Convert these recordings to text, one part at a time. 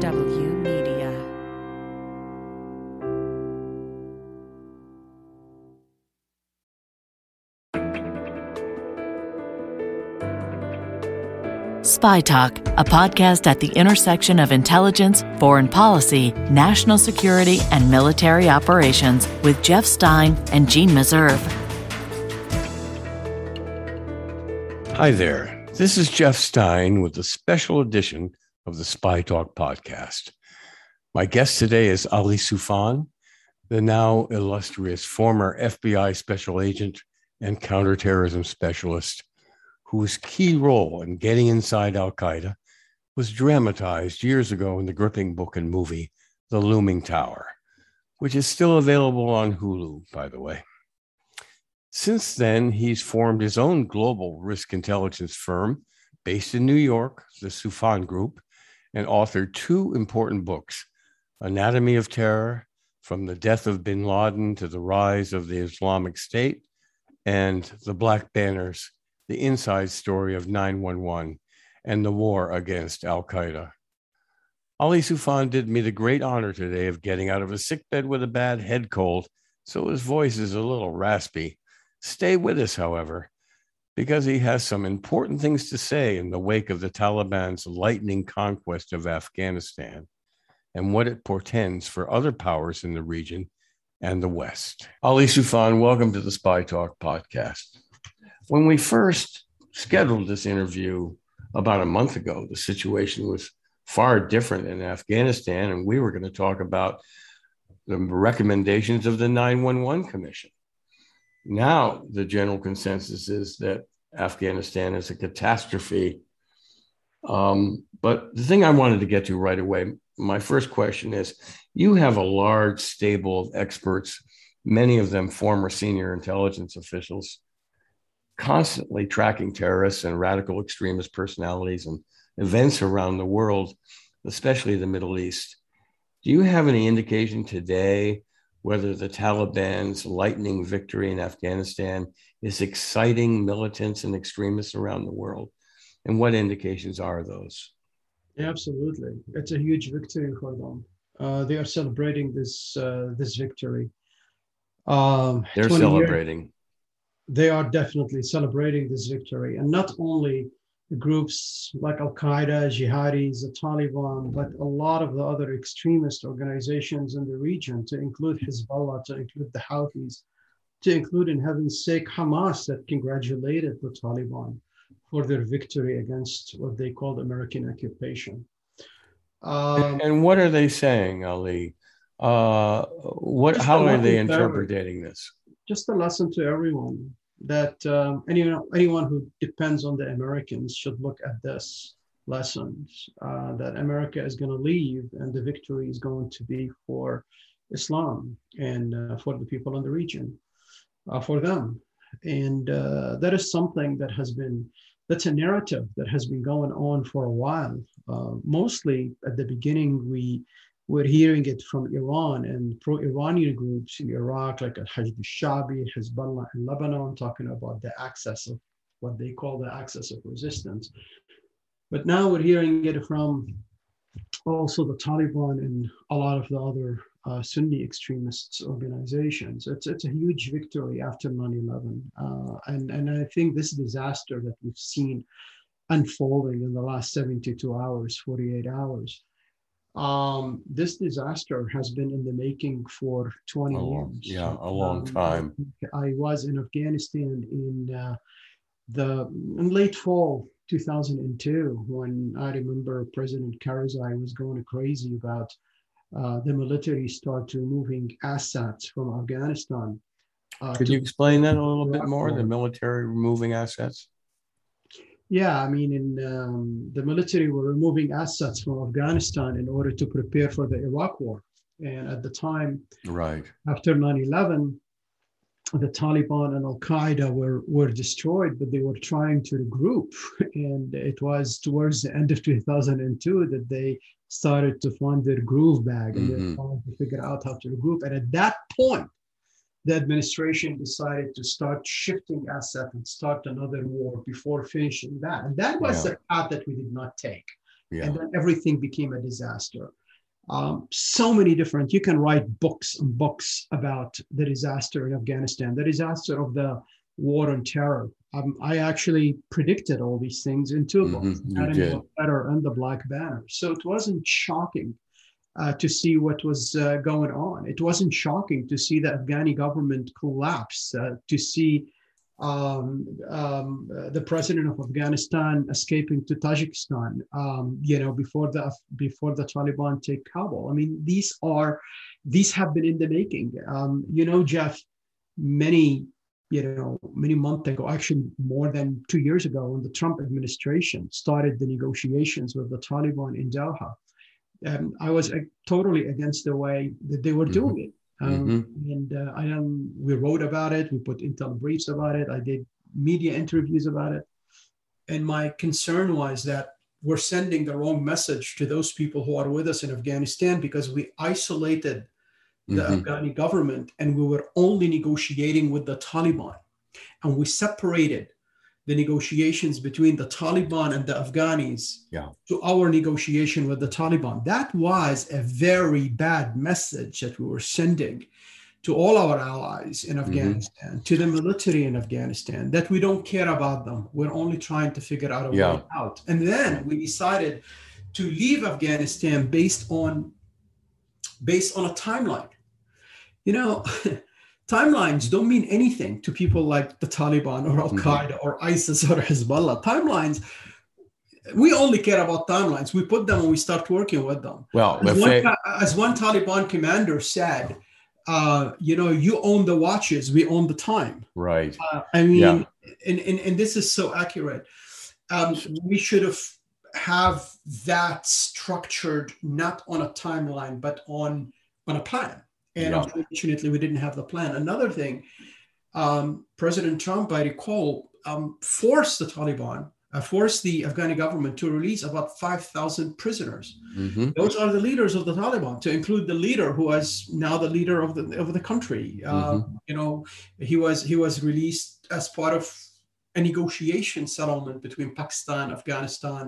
MSW Media. Spy Talk, a podcast at the intersection of intelligence, foreign policy, national security, and military operations with Jeff Stein and Jeanne Meserve. Hi there. This is Jeff Stein with a special edition of the Spy Talk podcast. My guest today is Ali Soufan, the now illustrious former FBI special agent and counterterrorism specialist whose key role in getting inside Al Qaeda was dramatized years ago in the gripping book and movie, The Looming Tower, which is still available on Hulu, by the way. Since then, he's formed his own global risk intelligence firm based in New York, the Soufan Group, and authored two important books Anatomy of Terror From the Death of Bin Laden to the Rise of the Islamic State, and The Black Banners the inside story of 911 and the war against Al Qaeda. Ali Soufan did me the great honor today of getting out of a sickbed with a bad head cold, so his voice is a little raspy. Stay with us, however, because he has some important things to say in the wake of the Taliban's lightning conquest of Afghanistan and what it portends for other powers in the region and the West. Ali Soufan, welcome to the Spy Talk podcast. When we first scheduled this interview about a month ago, the situation was far different in Afghanistan, and we were going to talk about the recommendations of the 911 Commission. Now, the general consensus is that Afghanistan is a catastrophe. Um, but the thing I wanted to get to right away, my first question is you have a large stable of experts, many of them former senior intelligence officials constantly tracking terrorists and radical extremist personalities and events around the world, especially the Middle East. Do you have any indication today whether the Taliban's lightning victory in Afghanistan is exciting militants and extremists around the world? And what indications are those? Yeah, absolutely. It's a huge victory for them. Uh, they are celebrating this uh, this victory. Um, They're celebrating. Years, they are definitely celebrating this victory. And not only groups like Al Qaeda, Jihadis, the Taliban, but a lot of the other extremist organizations in the region, to include Hezbollah, to include the Houthis, to include, in heaven's sake, Hamas, that congratulated the Taliban for their victory against what they called American occupation. Um, and what are they saying, Ali? Uh, what? How are they interpreting this? just a lesson to everyone that um, anyone, anyone who depends on the Americans should look at this lessons uh, that America is going to leave and the victory is going to be for Islam and uh, for the people in the region, uh, for them. And uh, that is something that has been, that's a narrative that has been going on for a while. Uh, mostly at the beginning, we we're hearing it from Iran and pro-Iranian groups in Iraq, like Al-Hashd al-Sha'bi, Hezbollah in Lebanon, talking about the access of what they call the axis of resistance. But now we're hearing it from also the Taliban and a lot of the other uh, Sunni extremists organizations. It's, it's a huge victory after 9-11. Uh, and, and I think this disaster that we've seen unfolding in the last 72 hours, 48 hours, um, this disaster has been in the making for 20 long, years. Yeah, a long um, time. I was in Afghanistan in uh, the in late fall 2002 when I remember President Karzai was going crazy about uh, the military start removing assets from Afghanistan. Uh, Could you explain that a little bit more? The military removing assets? Yeah, I mean, in um, the military were removing assets from Afghanistan in order to prepare for the Iraq War. And at the time, right after 9/11, the Taliban and Al Qaeda were were destroyed, but they were trying to regroup. And it was towards the end of 2002 that they started to find their groove bag and mm-hmm. they trying to figure out how to regroup. And at that point, the administration decided to start shifting assets and start another war before finishing that. And that was yeah. the path that we did not take. Yeah. And then everything became a disaster. Um, so many different, you can write books and books about the disaster in Afghanistan, the disaster of the war on terror. Um, I actually predicted all these things in two books, Mhm, you Enemy did. of Better and The Black Banner. So it wasn't shocking uh, to see what was uh, going on. It wasn't shocking to see the Afghani government collapse, uh, to see um, um, the president of Afghanistan escaping to Tajikistan, um, you know, before the before the Taliban take Kabul. I mean, these are these have been in the making. Um, you know, Jeff, many you know many months ago, actually more than two years ago, when the Trump administration started the negotiations with the Taliban in Doha, um, I was uh, totally against the way that they were Mhm. doing it. Um, Mhm. And uh, I um, we wrote about it. We put intel briefs about it. I did media interviews about it. And my concern was that we're sending the wrong message to those people who are with us in Afghanistan because we isolated the Mhm. Afghani government and we were only negotiating with the Taliban. And we separated the negotiations between the Taliban and the Afghanis Yeah. to our negotiation with the Taliban. That was a very bad message that we were sending to all our allies in mm-hmm. Afghanistan, to the military in Afghanistan, that we don't care about them. We're only trying to figure out a Yeah. way out. And then we decided to leave Afghanistan based on based on a timeline. You know, timelines don't mean anything to people like the Taliban or Al Qaeda or ISIS or Hezbollah. Timelines, we only care about timelines. We put them when we start working with them. Well, As one, they, as one Taliban commander said, uh, you know, you own the watches, we own the time. right. Uh, I mean, Yeah. and, and, and this is so accurate. Um, we should have have that structured not on a timeline, but on on a plan. And Yeah. unfortunately, we didn't have the plan. Another thing, um, President Trump, I recall, um, forced the Taliban, uh, forced the Afghani government to release about 5,000 prisoners. Mhm. Those are the leaders of the Taliban, to include the leader who is now the leader of the of the country. Uh, you know, he was he was released as part of a negotiation settlement between Pakistan, Afghanistan,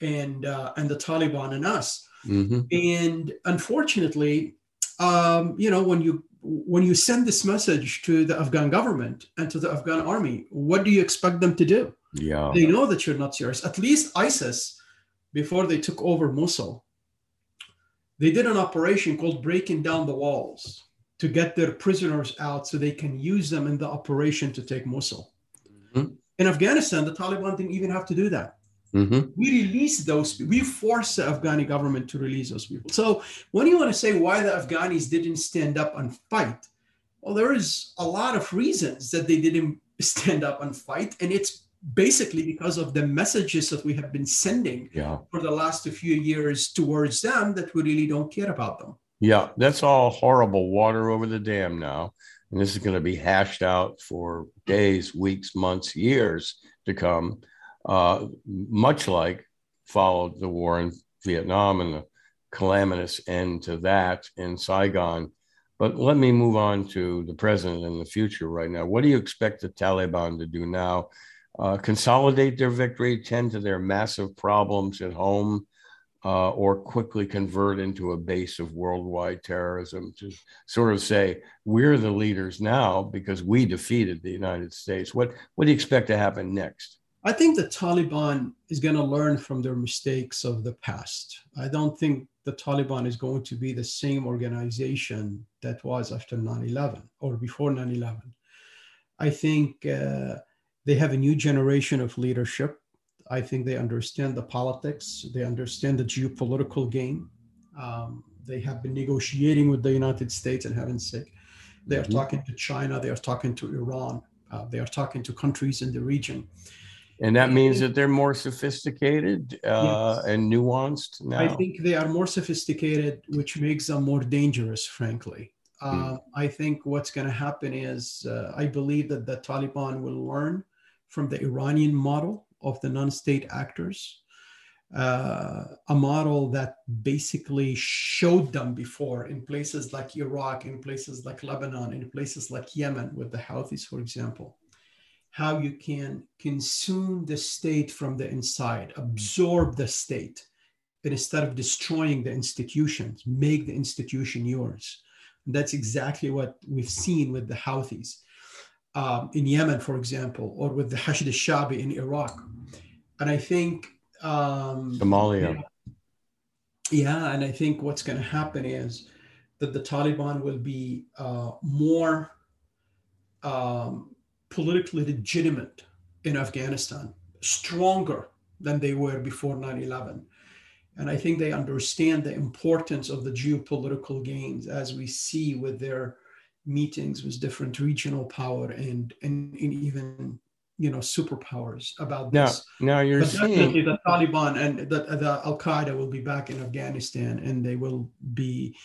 and uh, and the Taliban and us. Mhm. And unfortunately, um, you know, when you when you send this message to the Afghan government and to the Afghan army, what do you expect them to do? Yeah. They know that you're not serious. At least ISIS, before they took over Mosul, they did an operation called breaking down the walls to get their prisoners out so they can use them in the operation to take Mosul. Mhm. In Afghanistan, the Taliban didn't even have to do that. Mhm. We release those, we force the Afghani government to release those people. So when you want to say why the Afghanis didn't stand up and fight, well, there is a lot of reasons that they didn't stand up and fight. And it's basically because of the messages that we have been sending Yeah. for the last few years towards them that we really don't care about them. Yeah. That's all horrible water over the dam now. And this is going to be hashed out for days, weeks, months, years to come, uh, much like followed the war in Vietnam and the calamitous end to that in Saigon. But let me move on to the present and the future right now. What do you expect the Taliban to do now? Uh, consolidate their victory, tend to their massive problems at home, uh, or quickly convert into a base of worldwide terrorism to sort of say we're the leaders now because we defeated the United States. What what do you expect to happen next? I think the Taliban is going to learn from their mistakes of the past. I don't think the Taliban is going to be the same organization that was after 9 11 or before 9 11. I think uh, they have a new generation of leadership. I think they understand the politics, they understand the geopolitical game. Um, they have been negotiating with the United States, and heaven's sake. They are Mhm. talking to China, they are talking to Iran, uh, they are talking to countries in the region. And that means that they're more sophisticated uh, Yes. and nuanced now. I think they are more sophisticated, which makes them more dangerous, frankly. Uh, I think what's going to happen is uh, I believe that the Taliban will learn from the Iranian model of the non state actors, uh, a model that basically showed them before in places like Iraq, in places like Lebanon, in places like Yemen with the Houthis, for example how you can consume the state from the inside, absorb the state, but instead of destroying the institutions, make the institution yours. And that's exactly what we've seen with the Houthis um, in Yemen, for example, or with the Hashd al-Shabi in Iraq. And I think um, Somalia. Yeah, yeah, and I think what's going to happen is that the Taliban will be uh, more um, politically legitimate in Afghanistan, stronger than they were before 9 11. And I think they understand the importance of the geopolitical gains as we see with their meetings with different regional power and, and, and even you know superpowers about this. Now, now you're but seeing the Taliban and the, the Al Qaeda will be back in Afghanistan and they will be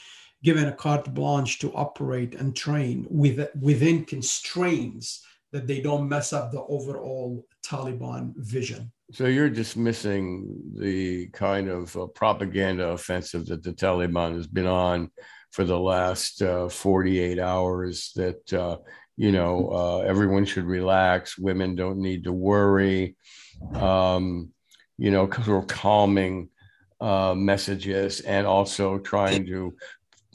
given a carte blanche to operate and train with, within constraints that they don't mess up the overall Taliban vision. So you're dismissing the kind of uh, propaganda offensive that the Taliban has been on for the last uh, 48 hours that, uh, you know, uh, everyone should relax, women don't need to worry, um, you know, sort of calming uh, messages and also trying to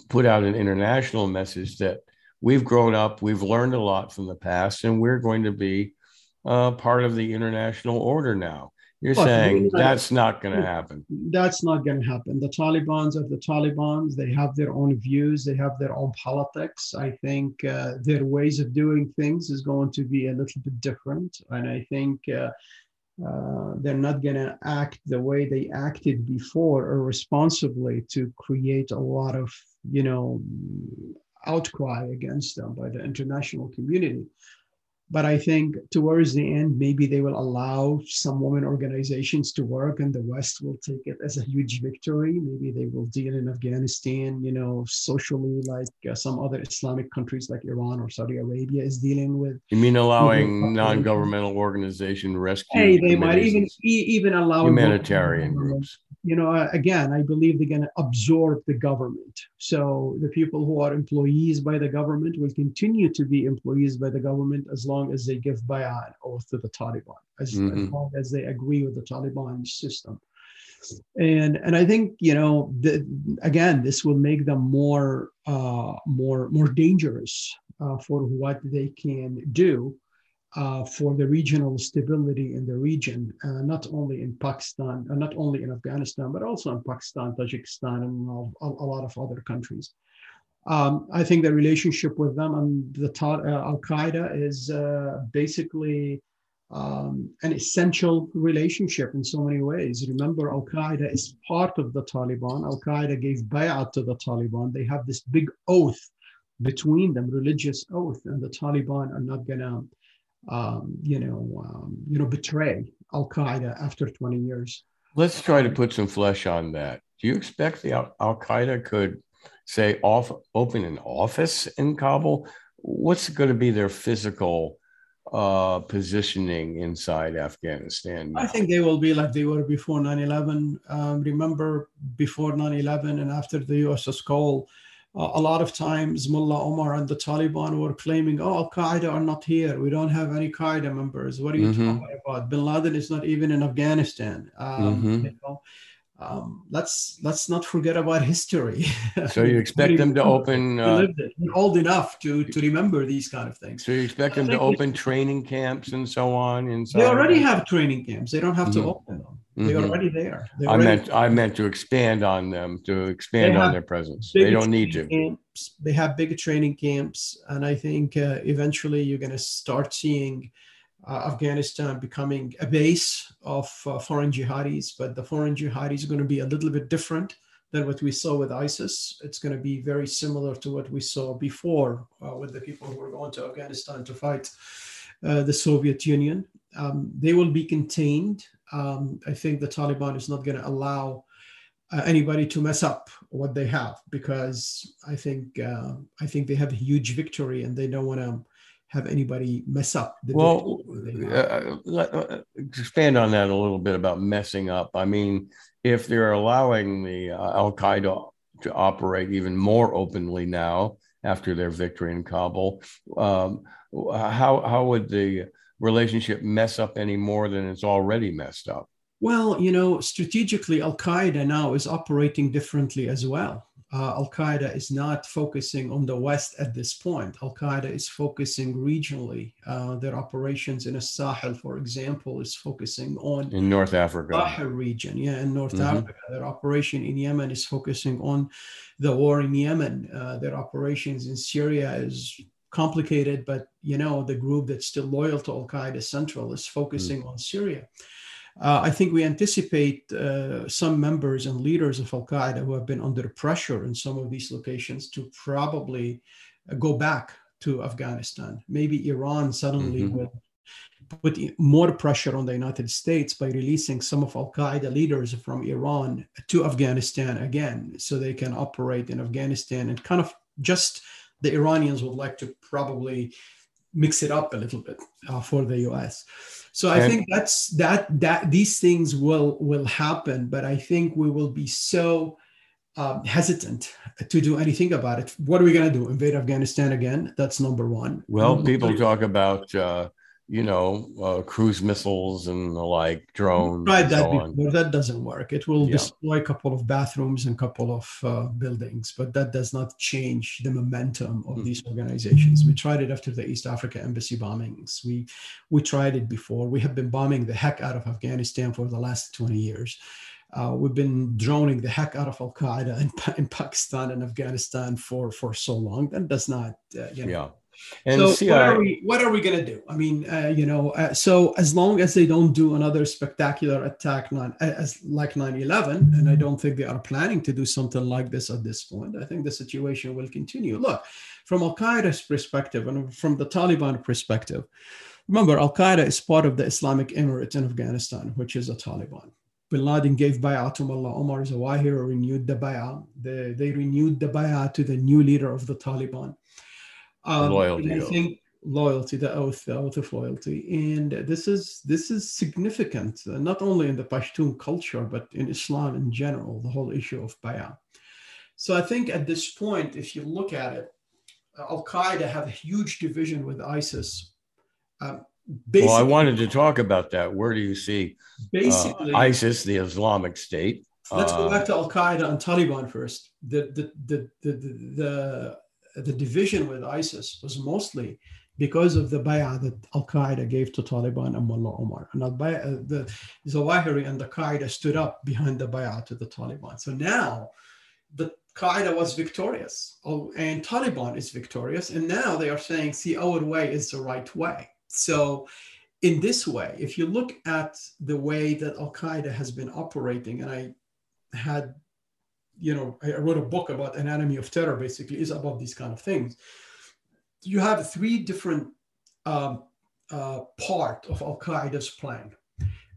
put out an international message that we've grown up, we've learned a lot from the past, and we're going to be uh, part of the international order now. You're well, saying that's not going to happen. That's not going to happen. The Taliban's are the Taliban's. They have their own views. They have their own politics. I think uh, their ways of doing things is going to be a little bit different. And I think uh, uh, they're not going to act the way they acted before irresponsibly to create a lot of, you know, outcry against them by the international community. But I think towards the end, maybe they will allow some women organizations to work, and the West will take it as a huge victory. Maybe they will deal in Afghanistan, you know, socially, like uh, some other Islamic countries like Iran or Saudi Arabia is dealing with. You mean allowing non-governmental organization rescue? Hey, they might even even allow humanitarian groups you know, uh, again, I believe they're going to absorb the government. So the people who are employees by the government will continue to be employees by the government as long as they give bay'ah oath to the Taliban, as, mm-hmm. as, long as they agree with the Taliban system. And and I think you know, the, again, this will make them more uh, more more dangerous uh, for what they can do uh, for the regional stability in the region, uh, not only in Pakistan, uh, not only in Afghanistan, but also in Pakistan, Tajikistan, and a, a lot of other countries. Um, I think the relationship with them and the uh, Al Qaeda is uh, basically um, an essential relationship in so many ways. Remember, Al Qaeda is part of the Taliban. Al Qaeda gave bay'at to the Taliban. They have this big oath between them, religious oath, and the Taliban are not going to um, you know, um, you know, betray Al Qaeda after 20 years. Let's try to put some flesh on that. Do you expect the Al Qaeda could say off open an office in Kabul? What's going to be their physical uh, positioning inside Afghanistan? Now? I think they will be like they were before 9 11. Um, remember, before 9 11 and after the USS Cole, uh, a lot of times Mullah Omar and the Taliban were claiming, oh, Al Qaeda are not here. We don't have any Qaeda members. What are you mm-hmm. talking about? Bin Laden is not even in Afghanistan. Um, mm-hmm. you know, um, let's let's not forget about history. So you expect them to open? Uh, old enough to to remember these kind of things. So you expect them to open training camps and so on? Inside they already have training camps. They don't have mm-hmm. to open them. They're mm-hmm. already there. They're I meant I meant to expand on them to expand on their presence. They don't need to. Camps. They have big training camps, and I think uh, eventually you're going to start seeing uh, Afghanistan becoming a base of uh, foreign jihadis, but the foreign jihadis are going to be a little bit different than what we saw with ISIS. It's going to be very similar to what we saw before uh, with the people who were going to Afghanistan to fight uh, the Soviet Union. Um, they will be contained. Um, I think the Taliban is not going to allow uh, anybody to mess up what they have because I think uh, I think they have a huge victory and they don't want to have anybody mess up. well, uh, uh, expand on that a little bit about messing up. I mean, if they're allowing the uh, Al Qaeda to operate even more openly now after their victory in Kabul, um, how how would the relationship mess up any more than it's already messed up? Well, you know, strategically, Al Qaeda now is operating differently as well. Uh, Al Qaeda is not focusing on the West at this point. Al Qaeda is focusing regionally. Uh, their operations in Sahel, for example, is focusing on in North Africa, Sahel region. Yeah, in North mm-hmm. Africa, their operation in Yemen is focusing on the war in Yemen. Uh, their operations in Syria is complicated, but you know the group that's still loyal to Al Qaeda Central is focusing mm-hmm. on Syria. Uh, I think we anticipate uh, some members and leaders of Al Qaeda who have been under pressure in some of these locations to probably go back to Afghanistan. Maybe Iran suddenly mm-hmm. will put more pressure on the United States by releasing some of Al Qaeda leaders from Iran to Afghanistan again, so they can operate in Afghanistan and kind of just the Iranians would like to probably mix it up a little bit uh, for the US. So I and, think that's that that these things will will happen, but I think we will be so um, hesitant to do anything about it. What are we going to do? Invade Afghanistan again? That's number one. Well, people talk about uh, you know, uh, cruise missiles and the like, drones. Tried that so before. That doesn't work. It will yeah. destroy a couple of bathrooms and a couple of uh, buildings, but that does not change the momentum of mm. these organizations. We tried it after the East Africa embassy bombings. We we tried it before. We have been bombing the heck out of Afghanistan for the last 20 years. Uh, we've been droning the heck out of Al Qaeda in, in, Pakistan and Afghanistan for for so long. That does not, uh, you know, yeah and so CIA, what are we what are we going to do? I mean, uh, you know, uh, so as long as they don't do another spectacular attack, non, as like 9/11, and I don't think they are planning to do something like this at this point. I think the situation will continue. Look, from Al Qaeda's perspective and from the Taliban perspective, remember Al Qaeda is part of the Islamic Emirate in Afghanistan, which is a Taliban. Bin Laden gave bay'ah to Mullah Omar Zawahiri, renewed the bay'ah. They, they renewed the bay'ah to the new leader of the Taliban. Um, loyalty. I think loyalty, the oath, the oath of loyalty, and this is this is significant uh, not only in the Pashtun culture but in Islam in general. The whole issue of bay'ah. So I think at this point, if you look at it, uh, Al Qaeda have a huge division with ISIS. Um, well, I wanted to talk about that. Where do you see uh, basically uh, ISIS, the Islamic State? Let's go back to Al Qaeda and Taliban first. The the the the, the, the the division with ISIS was mostly because of the bay'ah that Al Qaeda gave to Taliban and Mullah Omar. And uh, the Zawahiri and the Qaeda stood up behind the bay'ah to the Taliban. So now the Qaeda was victorious oh, and Taliban is victorious. And now they are saying, see, our way is the right way. So, in this way, if you look at the way that Al Qaeda has been operating, and I had you know, I wrote a book about anatomy of terror, basically, is about these kind of things. You have three different um, uh, part of Al Qaeda's plan.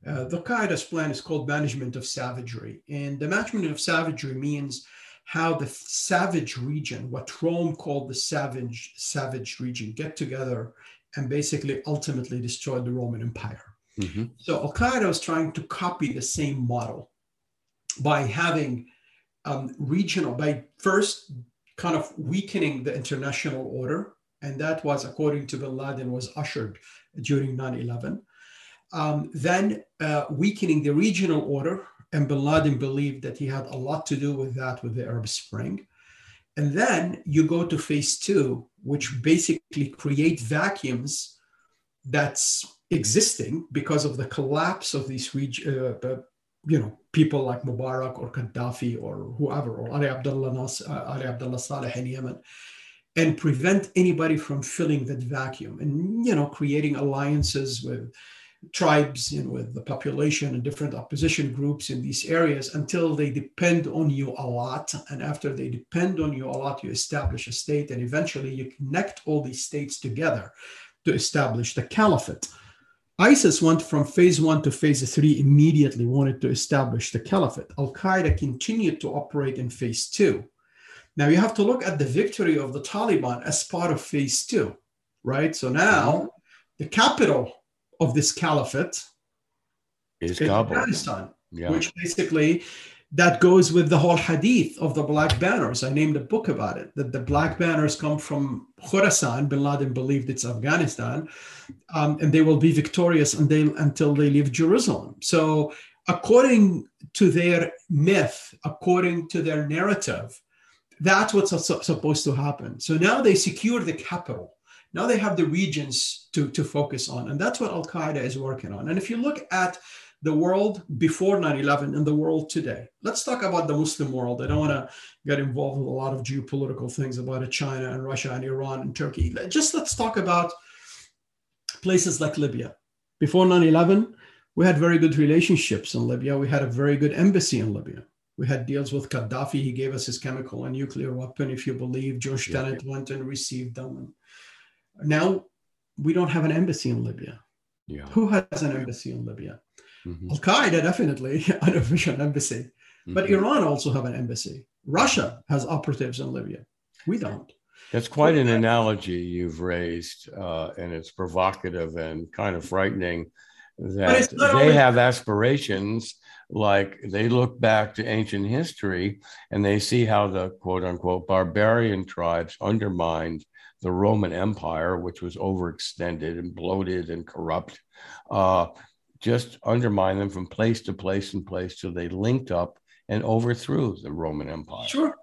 Uh, the Qaeda's plan is called management of savagery, and the management of savagery means how the savage region, what Rome called the savage savage region, get together and basically ultimately destroy the Roman Empire. Mm-hmm. So Al Qaeda was trying to copy the same model by having um, regional, by first kind of weakening the international order. And that was, according to bin Laden, was ushered during 9-11. Um, then uh, weakening the regional order. And bin Laden believed that he had a lot to do with that with the Arab Spring. And then you go to phase two, which basically create vacuums that's existing because of the collapse of these reg- uh, you know, people like Mubarak or Gaddafi or whoever, or Ali Abdullah, Nas, uh, Ali Abdullah Saleh in Yemen, and prevent anybody from filling that vacuum and, you know, creating alliances with tribes and with the population and different opposition groups in these areas until they depend on you a lot. And after they depend on you a lot, you establish a state and eventually you connect all these states together to establish the caliphate. ISIS went from phase one to phase three immediately, wanted to establish the caliphate. Al Qaeda continued to operate in phase two. Now you have to look at the victory of the Taliban as part of phase two, right? So now mm-hmm. the capital of this caliphate is, is Afghanistan, yeah. which basically that goes with the whole hadith of the black banners. I named a book about it that the black banners come from Khorasan. Bin Laden believed it's Afghanistan, um, and they will be victorious until, until they leave Jerusalem. So according to their myth, according to their narrative, that's what's supposed to happen. So now they secure the capital. Now they have the regions to, to focus on. And that's what Al Qaeda is working on. And if you look at the world before 9 11 and the world today, let's talk about the Muslim world. I don't want to get involved with a lot of geopolitical things about China and Russia and Iran and Turkey. Just let's talk about places like Libya. Before 9 11, we had very good relationships in Libya. We had a very good embassy in Libya. We had deals with Gaddafi. He gave us his chemical and nuclear weapon. If you believe, George yeah. Tenet went and received them. Now we don't have an embassy in Libya. Yeah. Who has an embassy in Libya? Mm-hmm. Al Qaeda definitely an official embassy, mm-hmm. but Iran also have an embassy. Russia has operatives in Libya. We don't. That's quite an analogy you've raised, uh, and it's provocative and kind of frightening that they only- have aspirations like they look back to ancient history and they see how the quote unquote barbarian tribes undermined the Roman Empire, which was overextended and bloated and corrupt, uh, just undermined them from place to place and place till they linked up and overthrew the Roman Empire. Sure.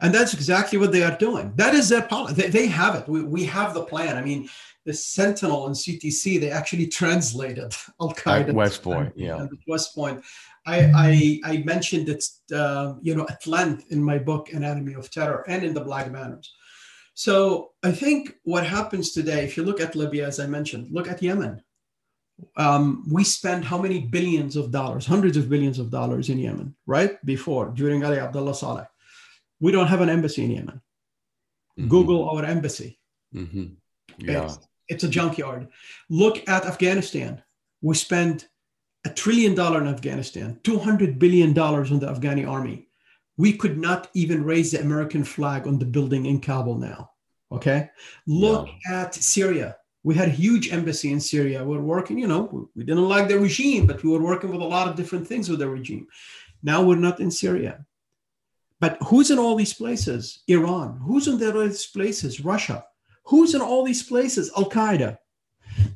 And that's exactly what they are doing. That is their policy. They, they have it. We, we have the plan. I mean, the Sentinel and CTC, they actually translated Al Qaeda. West Point, yeah. West Point. I, I, I mentioned it, uh, you know, at length in my book, Anatomy of Terror, and in the Black Banners. So I think what happens today, if you look at Libya, as I mentioned, look at Yemen. Um, we spend how many billions of dollars, hundreds of billions of dollars in Yemen, right? Before, during Ali Abdullah Saleh. We don't have an embassy in Yemen. Mm-hmm. Google our embassy. Mm-hmm. Yeah. It's, it's a junkyard. Look at Afghanistan. We spend a trillion dollar in Afghanistan, $200 billion on the Afghani army. We could not even raise the American flag on the building in Kabul now. Okay. Look yeah. at Syria. We had a huge embassy in Syria. We we're working, you know, we didn't like the regime, but we were working with a lot of different things with the regime. Now we're not in Syria. But who's in all these places? Iran. Who's in those places? Russia. Who's in all these places? Al Qaeda.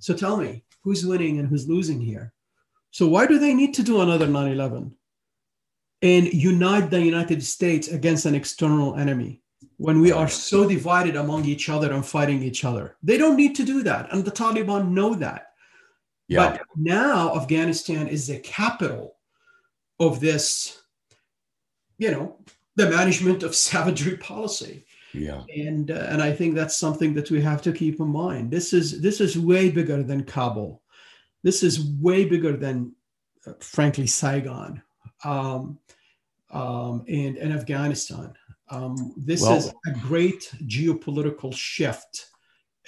So tell me, who's winning and who's losing here? So why do they need to do another 9 11 and unite the United States against an external enemy when we are so divided among each other and fighting each other? They don't need to do that. And the Taliban know that. Yeah. But now Afghanistan is the capital of this, you know, the management of savagery policy. Yeah. And uh, and I think that's something that we have to keep in mind. This is this is way bigger than Kabul. This is way bigger than, uh, frankly, Saigon, um, um, and and Afghanistan. Um, this well, is a great geopolitical shift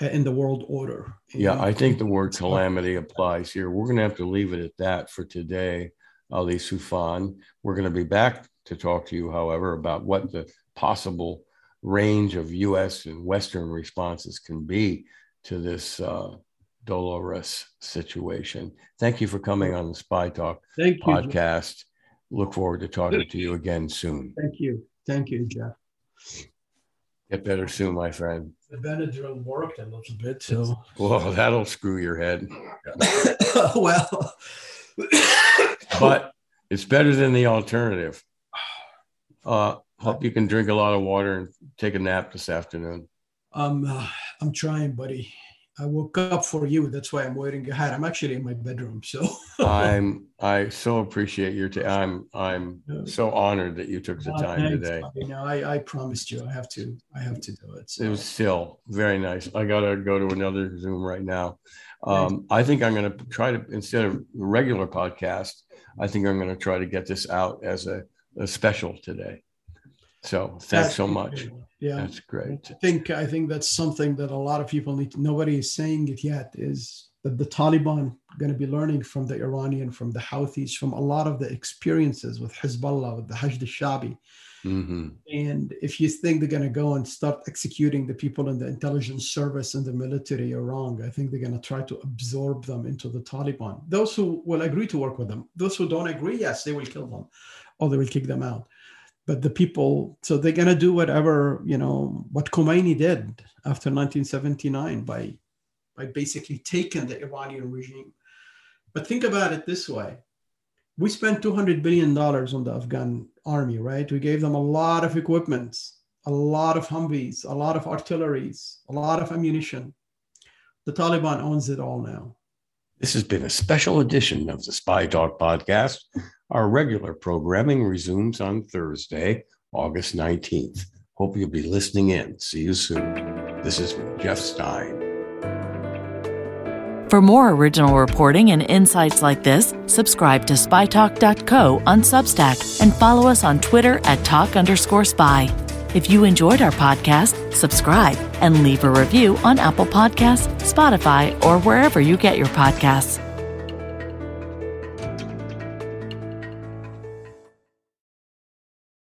uh, in the world order. Yeah, I think the word calamity applies here. We're going to have to leave it at that for today, Ali Soufan. We're going to be back to talk to you, however, about what the possible range of US and Western responses can be to this uh, dolorous situation. Thank you for coming on the Spy Talk Thank podcast. You. Look forward to talking to you again soon. Thank you. Thank you, Jeff. Get better soon, my friend. The Benadryl worked a little bit, so. Well, that'll screw your head. well, but it's better than the alternative. Uh, hope you can drink a lot of water and take a nap this afternoon. Um, uh, I'm trying, buddy. I woke up for you. That's why I'm wearing a hat. I'm actually in my bedroom, so I'm. I so appreciate your. time. I'm I'm so honored that you took the time thanks, today. You know, I, I promised you. I have to. I have to do it. So. It was still very nice. I gotta go to another Zoom right now. Um, I think I'm gonna try to instead of regular podcast. I think I'm gonna try to get this out as a, a special today. So thanks that's so much. Yeah, that's great. I think I think that's something that a lot of people need. To, nobody is saying it yet. Is that the Taliban going to be learning from the Iranian, from the Houthis, from a lot of the experiences with Hezbollah, with the Hashd al-Shabi. Mm-hmm. And if you think they're going to go and start executing the people in the intelligence service and the military you're wrong, I think they're going to try to absorb them into the Taliban. Those who will agree to work with them, those who don't agree, yes, they will kill them or they will kick them out but the people so they're going to do whatever you know what khomeini did after 1979 by by basically taking the iranian regime but think about it this way we spent $200 billion on the Afghan army, right? We gave them a lot of equipment, a lot of Humvees, a lot of artilleries, a lot of ammunition. The Taliban owns it all now. This has been a special edition of the Spy Talk podcast. Our regular programming resumes on Thursday, August 19th. Hope you'll be listening in. See you soon. This is Jeff Stein. For more original reporting and insights like this, subscribe to spytalk.co on Substack and follow us on Twitter at talk underscore spy. If you enjoyed our podcast, subscribe and leave a review on Apple Podcasts, Spotify, or wherever you get your podcasts.